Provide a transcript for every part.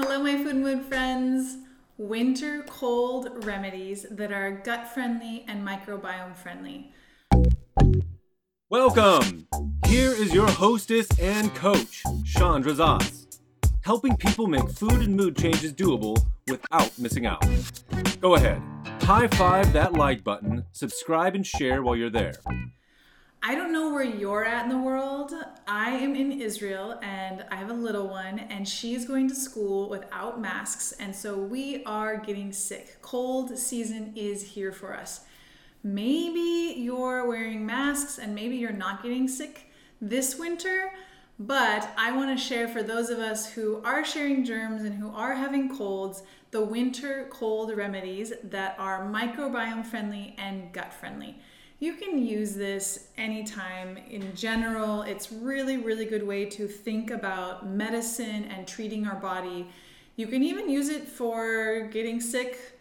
Hello, my food and mood friends. Winter cold remedies that are gut friendly and microbiome friendly. Welcome! Here is your hostess and coach, Chandra Zaz, helping people make food and mood changes doable without missing out. Go ahead, high five that like button, subscribe, and share while you're there. I don't know where you're at in the world. I am in Israel and I have a little one, and she's going to school without masks, and so we are getting sick. Cold season is here for us. Maybe you're wearing masks and maybe you're not getting sick this winter, but I want to share for those of us who are sharing germs and who are having colds the winter cold remedies that are microbiome friendly and gut friendly you can use this anytime in general. It's really, really good way to think about medicine and treating our body. You can even use it for getting sick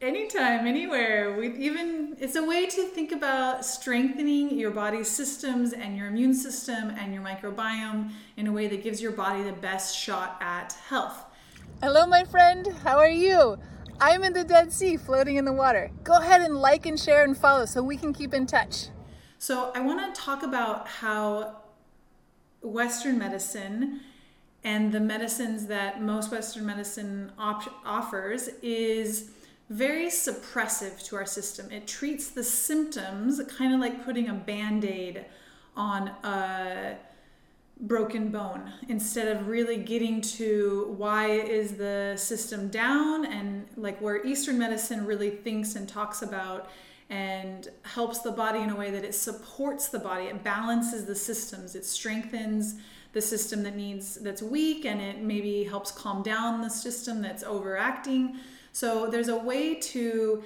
anytime, anywhere. We even it's a way to think about strengthening your body's systems and your immune system and your microbiome in a way that gives your body the best shot at health. Hello, my friend. How are you? I'm in the Dead Sea floating in the water. Go ahead and like and share and follow so we can keep in touch. So, I want to talk about how Western medicine and the medicines that most Western medicine op- offers is very suppressive to our system. It treats the symptoms kind of like putting a band aid on a broken bone. Instead of really getting to why is the system down and like where eastern medicine really thinks and talks about and helps the body in a way that it supports the body it balances the systems it strengthens the system that needs that's weak and it maybe helps calm down the system that's overacting. So there's a way to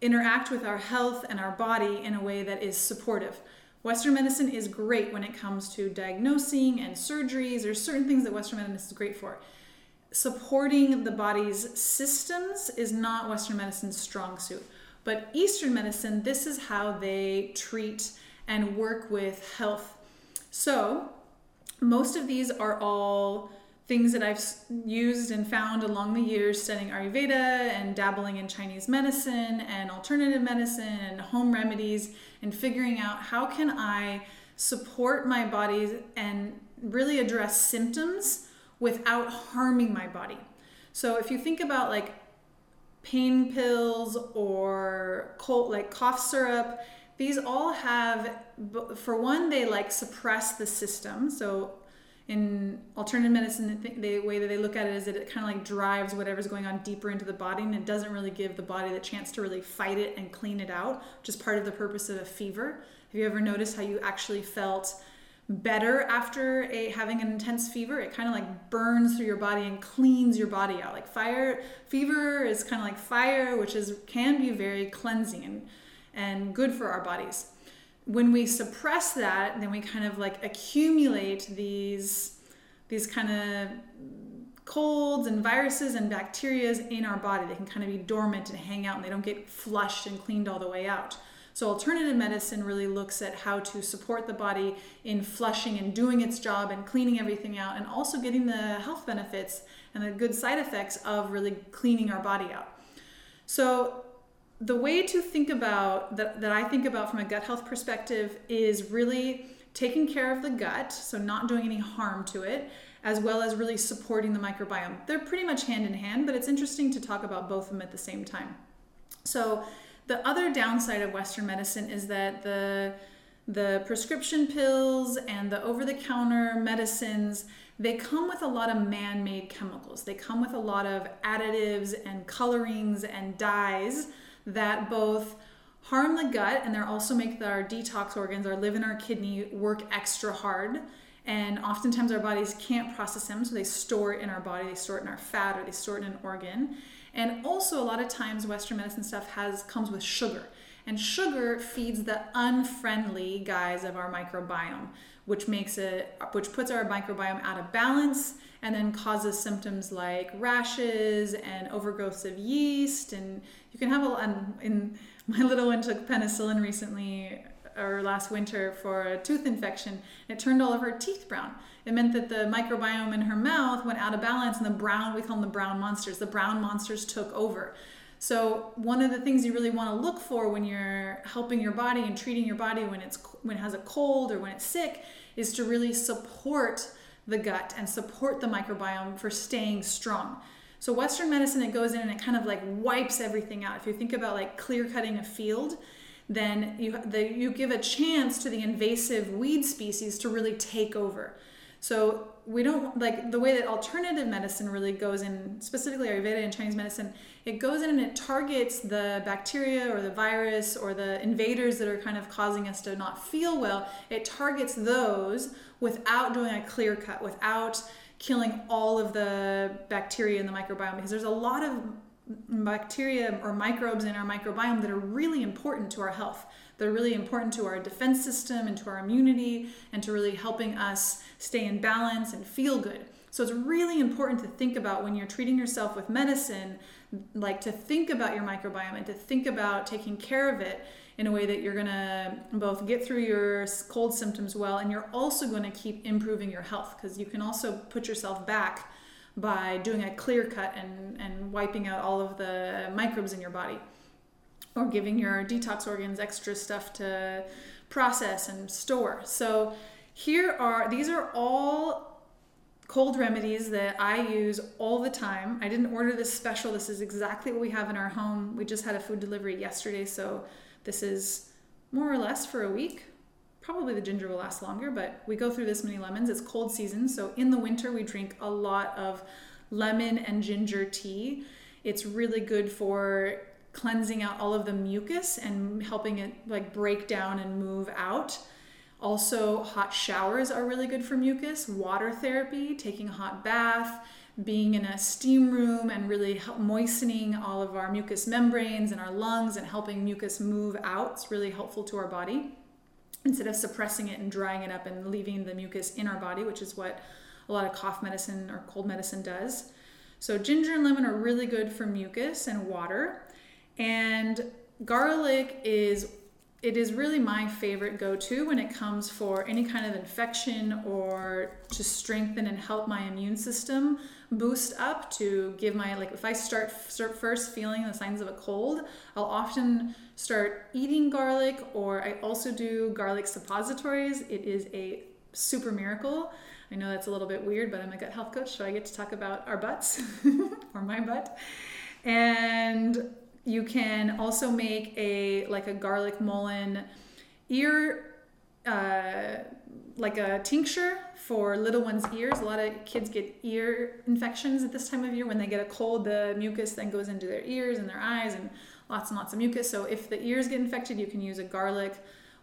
interact with our health and our body in a way that is supportive Western medicine is great when it comes to diagnosing and surgeries. There's certain things that Western medicine is great for. Supporting the body's systems is not Western medicine's strong suit. But Eastern medicine, this is how they treat and work with health. So, most of these are all things that I've used and found along the years studying Ayurveda and dabbling in Chinese medicine and alternative medicine and home remedies and figuring out how can I support my body and really address symptoms without harming my body. So if you think about like pain pills or cold like cough syrup, these all have for one they like suppress the system. So in alternative medicine, the, the way that they look at it is that it kind of like drives whatever's going on deeper into the body and it doesn't really give the body the chance to really fight it and clean it out, which is part of the purpose of a fever. Have you ever noticed how you actually felt better after a having an intense fever? It kind of like burns through your body and cleans your body out. Like fire, fever is kind of like fire, which is can be very cleansing and, and good for our bodies when we suppress that, then we kind of like accumulate these these kind of colds and viruses and bacterias in our body. They can kind of be dormant and hang out and they don't get flushed and cleaned all the way out. So, alternative medicine really looks at how to support the body in flushing and doing its job and cleaning everything out, and also getting the health benefits and the good side effects of really cleaning our body out. So, the way to think about that, that I think about from a gut health perspective is really taking care of the gut, so not doing any harm to it, as well as really supporting the microbiome. They're pretty much hand in hand, but it's interesting to talk about both of them at the same time. So, the other downside of Western medicine is that the the prescription pills and the over-the-counter medicines they come with a lot of man-made chemicals they come with a lot of additives and colorings and dyes that both harm the gut and they also make our detox organs, our liver and our kidney, work extra hard. And oftentimes our bodies can't process them, so they store it in our body, they store it in our fat, or they store it in an organ. And also, a lot of times, Western medicine stuff has comes with sugar, and sugar feeds the unfriendly guys of our microbiome, which makes it, which puts our microbiome out of balance, and then causes symptoms like rashes and overgrowths of yeast and you can have a and in my little one took penicillin recently or last winter for a tooth infection. It turned all of her teeth brown. It meant that the microbiome in her mouth went out of balance, and the brown we call them the brown monsters. The brown monsters took over. So one of the things you really want to look for when you're helping your body and treating your body when it's when it has a cold or when it's sick is to really support the gut and support the microbiome for staying strong. So Western medicine, it goes in and it kind of like wipes everything out. If you think about like clear cutting a field, then you the, you give a chance to the invasive weed species to really take over. So we don't like the way that alternative medicine really goes in, specifically Ayurveda and Chinese medicine. It goes in and it targets the bacteria or the virus or the invaders that are kind of causing us to not feel well. It targets those without doing a clear cut, without killing all of the bacteria in the microbiome, because there's a lot of bacteria or microbes in our microbiome that are really important to our health. They're really important to our defense system and to our immunity and to really helping us stay in balance and feel good. So it's really important to think about when you're treating yourself with medicine, like to think about your microbiome and to think about taking care of it in a way that you're going to both get through your cold symptoms well and you're also going to keep improving your health because you can also put yourself back by doing a clear cut and, and wiping out all of the microbes in your body or giving your detox organs extra stuff to process and store. So here are these are all cold remedies that I use all the time. I didn't order this special. This is exactly what we have in our home. We just had a food delivery yesterday, so this is more or less for a week. Probably the ginger will last longer, but we go through this many lemons. It's cold season, so in the winter we drink a lot of lemon and ginger tea. It's really good for cleansing out all of the mucus and helping it like break down and move out. Also, hot showers are really good for mucus. Water therapy, taking a hot bath, being in a steam room and really moistening all of our mucous membranes and our lungs and helping mucus move out. It's really helpful to our body instead of suppressing it and drying it up and leaving the mucus in our body, which is what a lot of cough medicine or cold medicine does. So, ginger and lemon are really good for mucus and water. And garlic is it is really my favorite go-to when it comes for any kind of infection or to strengthen and help my immune system boost up to give my like if i start, start first feeling the signs of a cold i'll often start eating garlic or i also do garlic suppositories. It is a super miracle. I know that's a little bit weird but i'm a gut health coach so i get to talk about our butts or my butt. And you can also make a like a garlic mullein ear uh, like a tincture for little ones' ears. A lot of kids get ear infections at this time of year when they get a cold. The mucus then goes into their ears and their eyes, and lots and lots of mucus. So if the ears get infected, you can use a garlic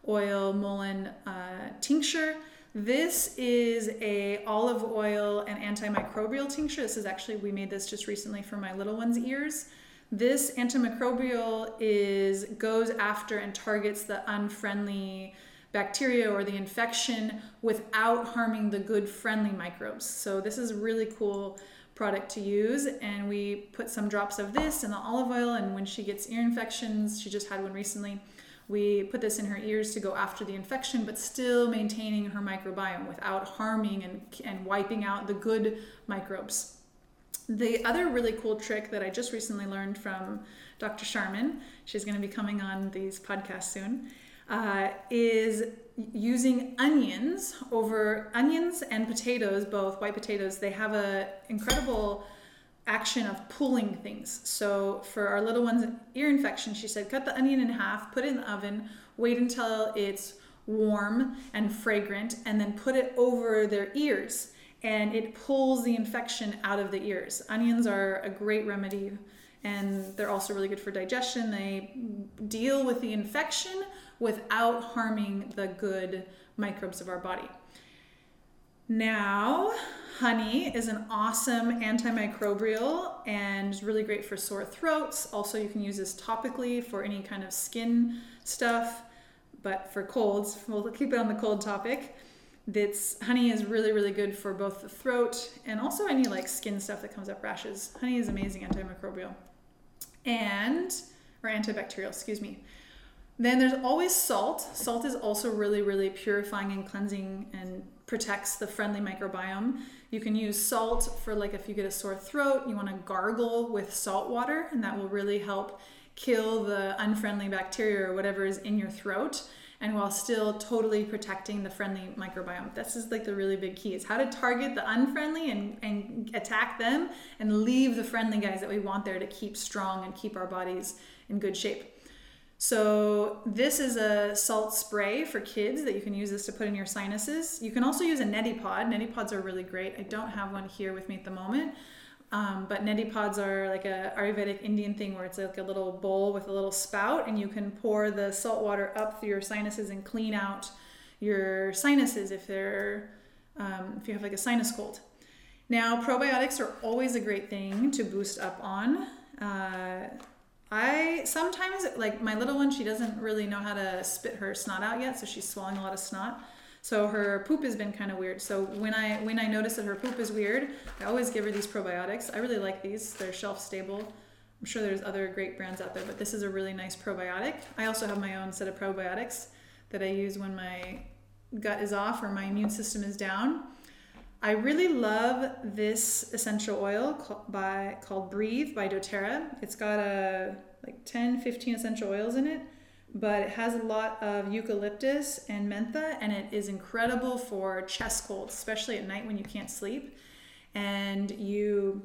oil mullein uh, tincture. This is a olive oil and antimicrobial tincture. This is actually we made this just recently for my little one's ears. This antimicrobial is goes after and targets the unfriendly bacteria or the infection without harming the good friendly microbes. So this is a really cool product to use and we put some drops of this in the olive oil and when she gets ear infections, she just had one recently, we put this in her ears to go after the infection but still maintaining her microbiome without harming and, and wiping out the good microbes. The other really cool trick that I just recently learned from Dr. Sharman, she's going to be coming on these podcasts soon, uh, is using onions over onions and potatoes, both white potatoes. They have an incredible action of pulling things. So for our little one's ear infection, she said, cut the onion in half, put it in the oven, wait until it's warm and fragrant, and then put it over their ears and it pulls the infection out of the ears. Onions are a great remedy and they're also really good for digestion. They deal with the infection without harming the good microbes of our body. Now, honey is an awesome antimicrobial and really great for sore throats. Also, you can use this topically for any kind of skin stuff, but for colds, we'll keep it on the cold topic that's honey is really really good for both the throat and also any like skin stuff that comes up rashes honey is amazing antimicrobial and or antibacterial excuse me Then there's always salt. Salt is also really, really purifying and cleansing and protects the friendly microbiome. You can use salt for like if you get a sore throat, you want to gargle with salt water, and that will really help kill the unfriendly bacteria or whatever is in your throat and while still totally protecting the friendly microbiome. This is like the really big key is how to target the unfriendly and, and attack them and leave the friendly guys that we want there to keep strong and keep our bodies in good shape. So this is a salt spray for kids that you can use this to put in your sinuses. You can also use a neti pot. Neti pots are really great. I don't have one here with me at the moment. Um, but neti pots are like a Ayurvedic Indian thing where it's like a little bowl with a little spout, and you can pour the salt water up through your sinuses and clean out your sinuses if they're um, if you have like a sinus cold. Now probiotics are always a great thing to boost up on. Uh, I sometimes like my little one, she doesn't really know how to spit her snot out yet, so she's swallowing a lot of snot. So her poop has been kind of weird. So when I when I notice that her poop is weird, I always give her these probiotics. I really like these. They're shelf stable. I'm sure there's other great brands out there, but this is a really nice probiotic. I also have my own set of probiotics that I use when my gut is off or my immune system is down. I really love this essential oil by, called Breathe by doTERRA. It's got a like 10, 15 essential oils in it, but it has a lot of eucalyptus and mentha, and it is incredible for chest colds, especially at night when you can't sleep. And you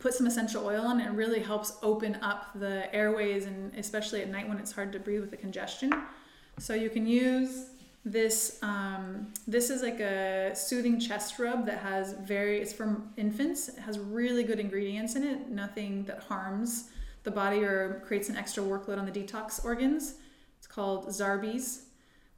put some essential oil on, it really helps open up the airways, and especially at night when it's hard to breathe with the congestion. So you can use this um, this is like a soothing chest rub that has very it's from infants it has really good ingredients in it nothing that harms the body or creates an extra workload on the detox organs called Zarbee's.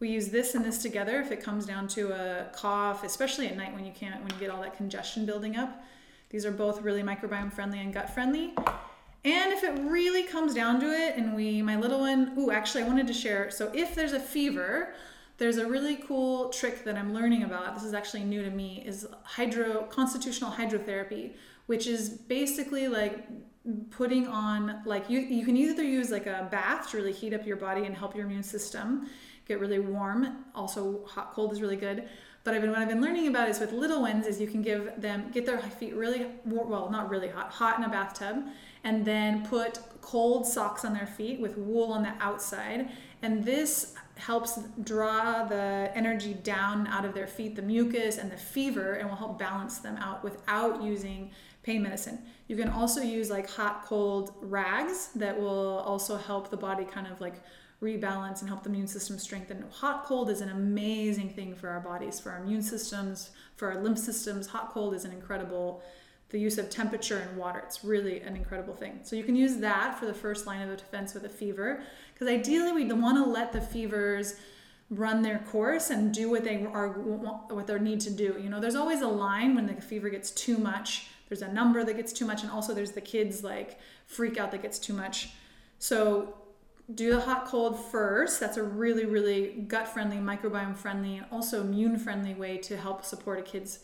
we use this and this together if it comes down to a cough especially at night when you can't when you get all that congestion building up these are both really microbiome friendly and gut friendly and if it really comes down to it and we my little one ooh actually i wanted to share so if there's a fever there's a really cool trick that I'm learning about. This is actually new to me is hydro constitutional hydrotherapy, which is basically like putting on like you you can either use like a bath to really heat up your body and help your immune system get really warm. Also hot cold is really good. But I've been what I've been learning about is with little ones is you can give them get their feet really warm, well not really hot hot in a bathtub and then put cold socks on their feet with wool on the outside and this helps draw the energy down out of their feet, the mucus and the fever, and will help balance them out without using pain medicine. You can also use like hot cold rags that will also help the body kind of like rebalance and help the immune system strengthen. Hot cold is an amazing thing for our bodies, for our immune systems, for our lymph systems. Hot cold is an incredible the use of temperature and water. It's really an incredible thing. So you can use that for the first line of defense with a fever because ideally we want to let the fevers run their course and do what they are what they need to do. You know, there's always a line when the fever gets too much. There's a number that gets too much and also there's the kids like freak out that gets too much. So do the hot cold first. That's a really really gut friendly, microbiome friendly and also immune friendly way to help support a kid's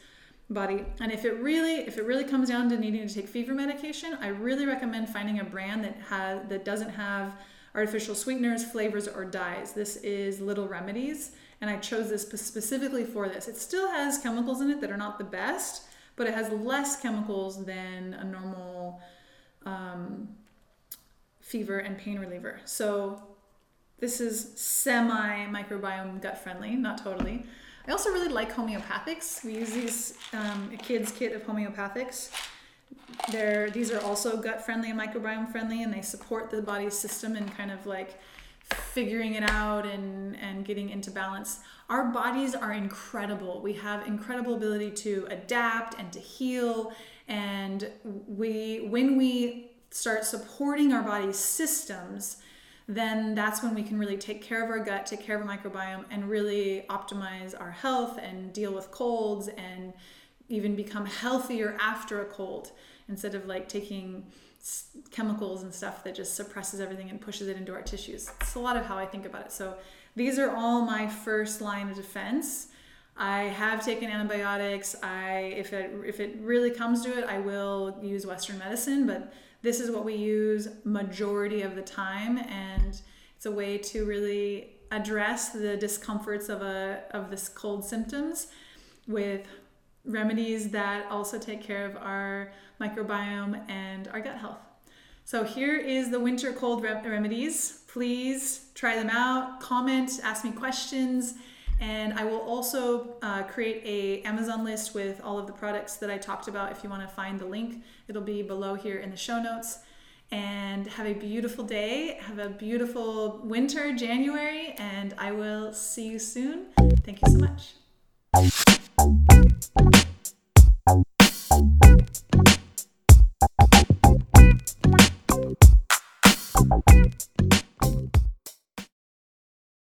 body. And if it really if it really comes down to needing to take fever medication, I really recommend finding a brand that has that doesn't have artificial sweeteners, flavors, or dyes. This is Little Remedies, and I chose this specifically for this. It still has chemicals in it that are not the best, but it has less chemicals than a normal um, fever and pain reliever. So this is semi microbiome gut friendly, not totally. I also really like homeopathics. We use these um, a kids kit of homeopathics. They're these are also gut friendly and microbiome friendly, and they support the body's system and kind of like figuring it out and and getting into balance. Our bodies are incredible. We have incredible ability to adapt and to heal, and we when we start supporting our body's systems then that's when we can really take care of our gut, take care of our microbiome, and really optimize our health and deal with colds and even become healthier after a cold instead of like taking chemicals and stuff that just suppresses everything and pushes it into our tissues. It's a lot of how I think about it. So these are all my first line of defense. I have taken antibiotics. I if it if it really comes to it, I will use Western medicine, but this is what we use majority of the time and It's a way to really address the discomforts of a of this cold symptoms with remedies that also take care of our microbiome and our gut health. So here is the winter cold remedies. Please try them out, comment, ask me questions, and I will also uh, create a Amazon list with all of the products that I talked about. If you want to find the link, it'll be below here in the show notes. And have a beautiful day. Have a beautiful winter, January, and I will see you soon. Thank you so much. Bye.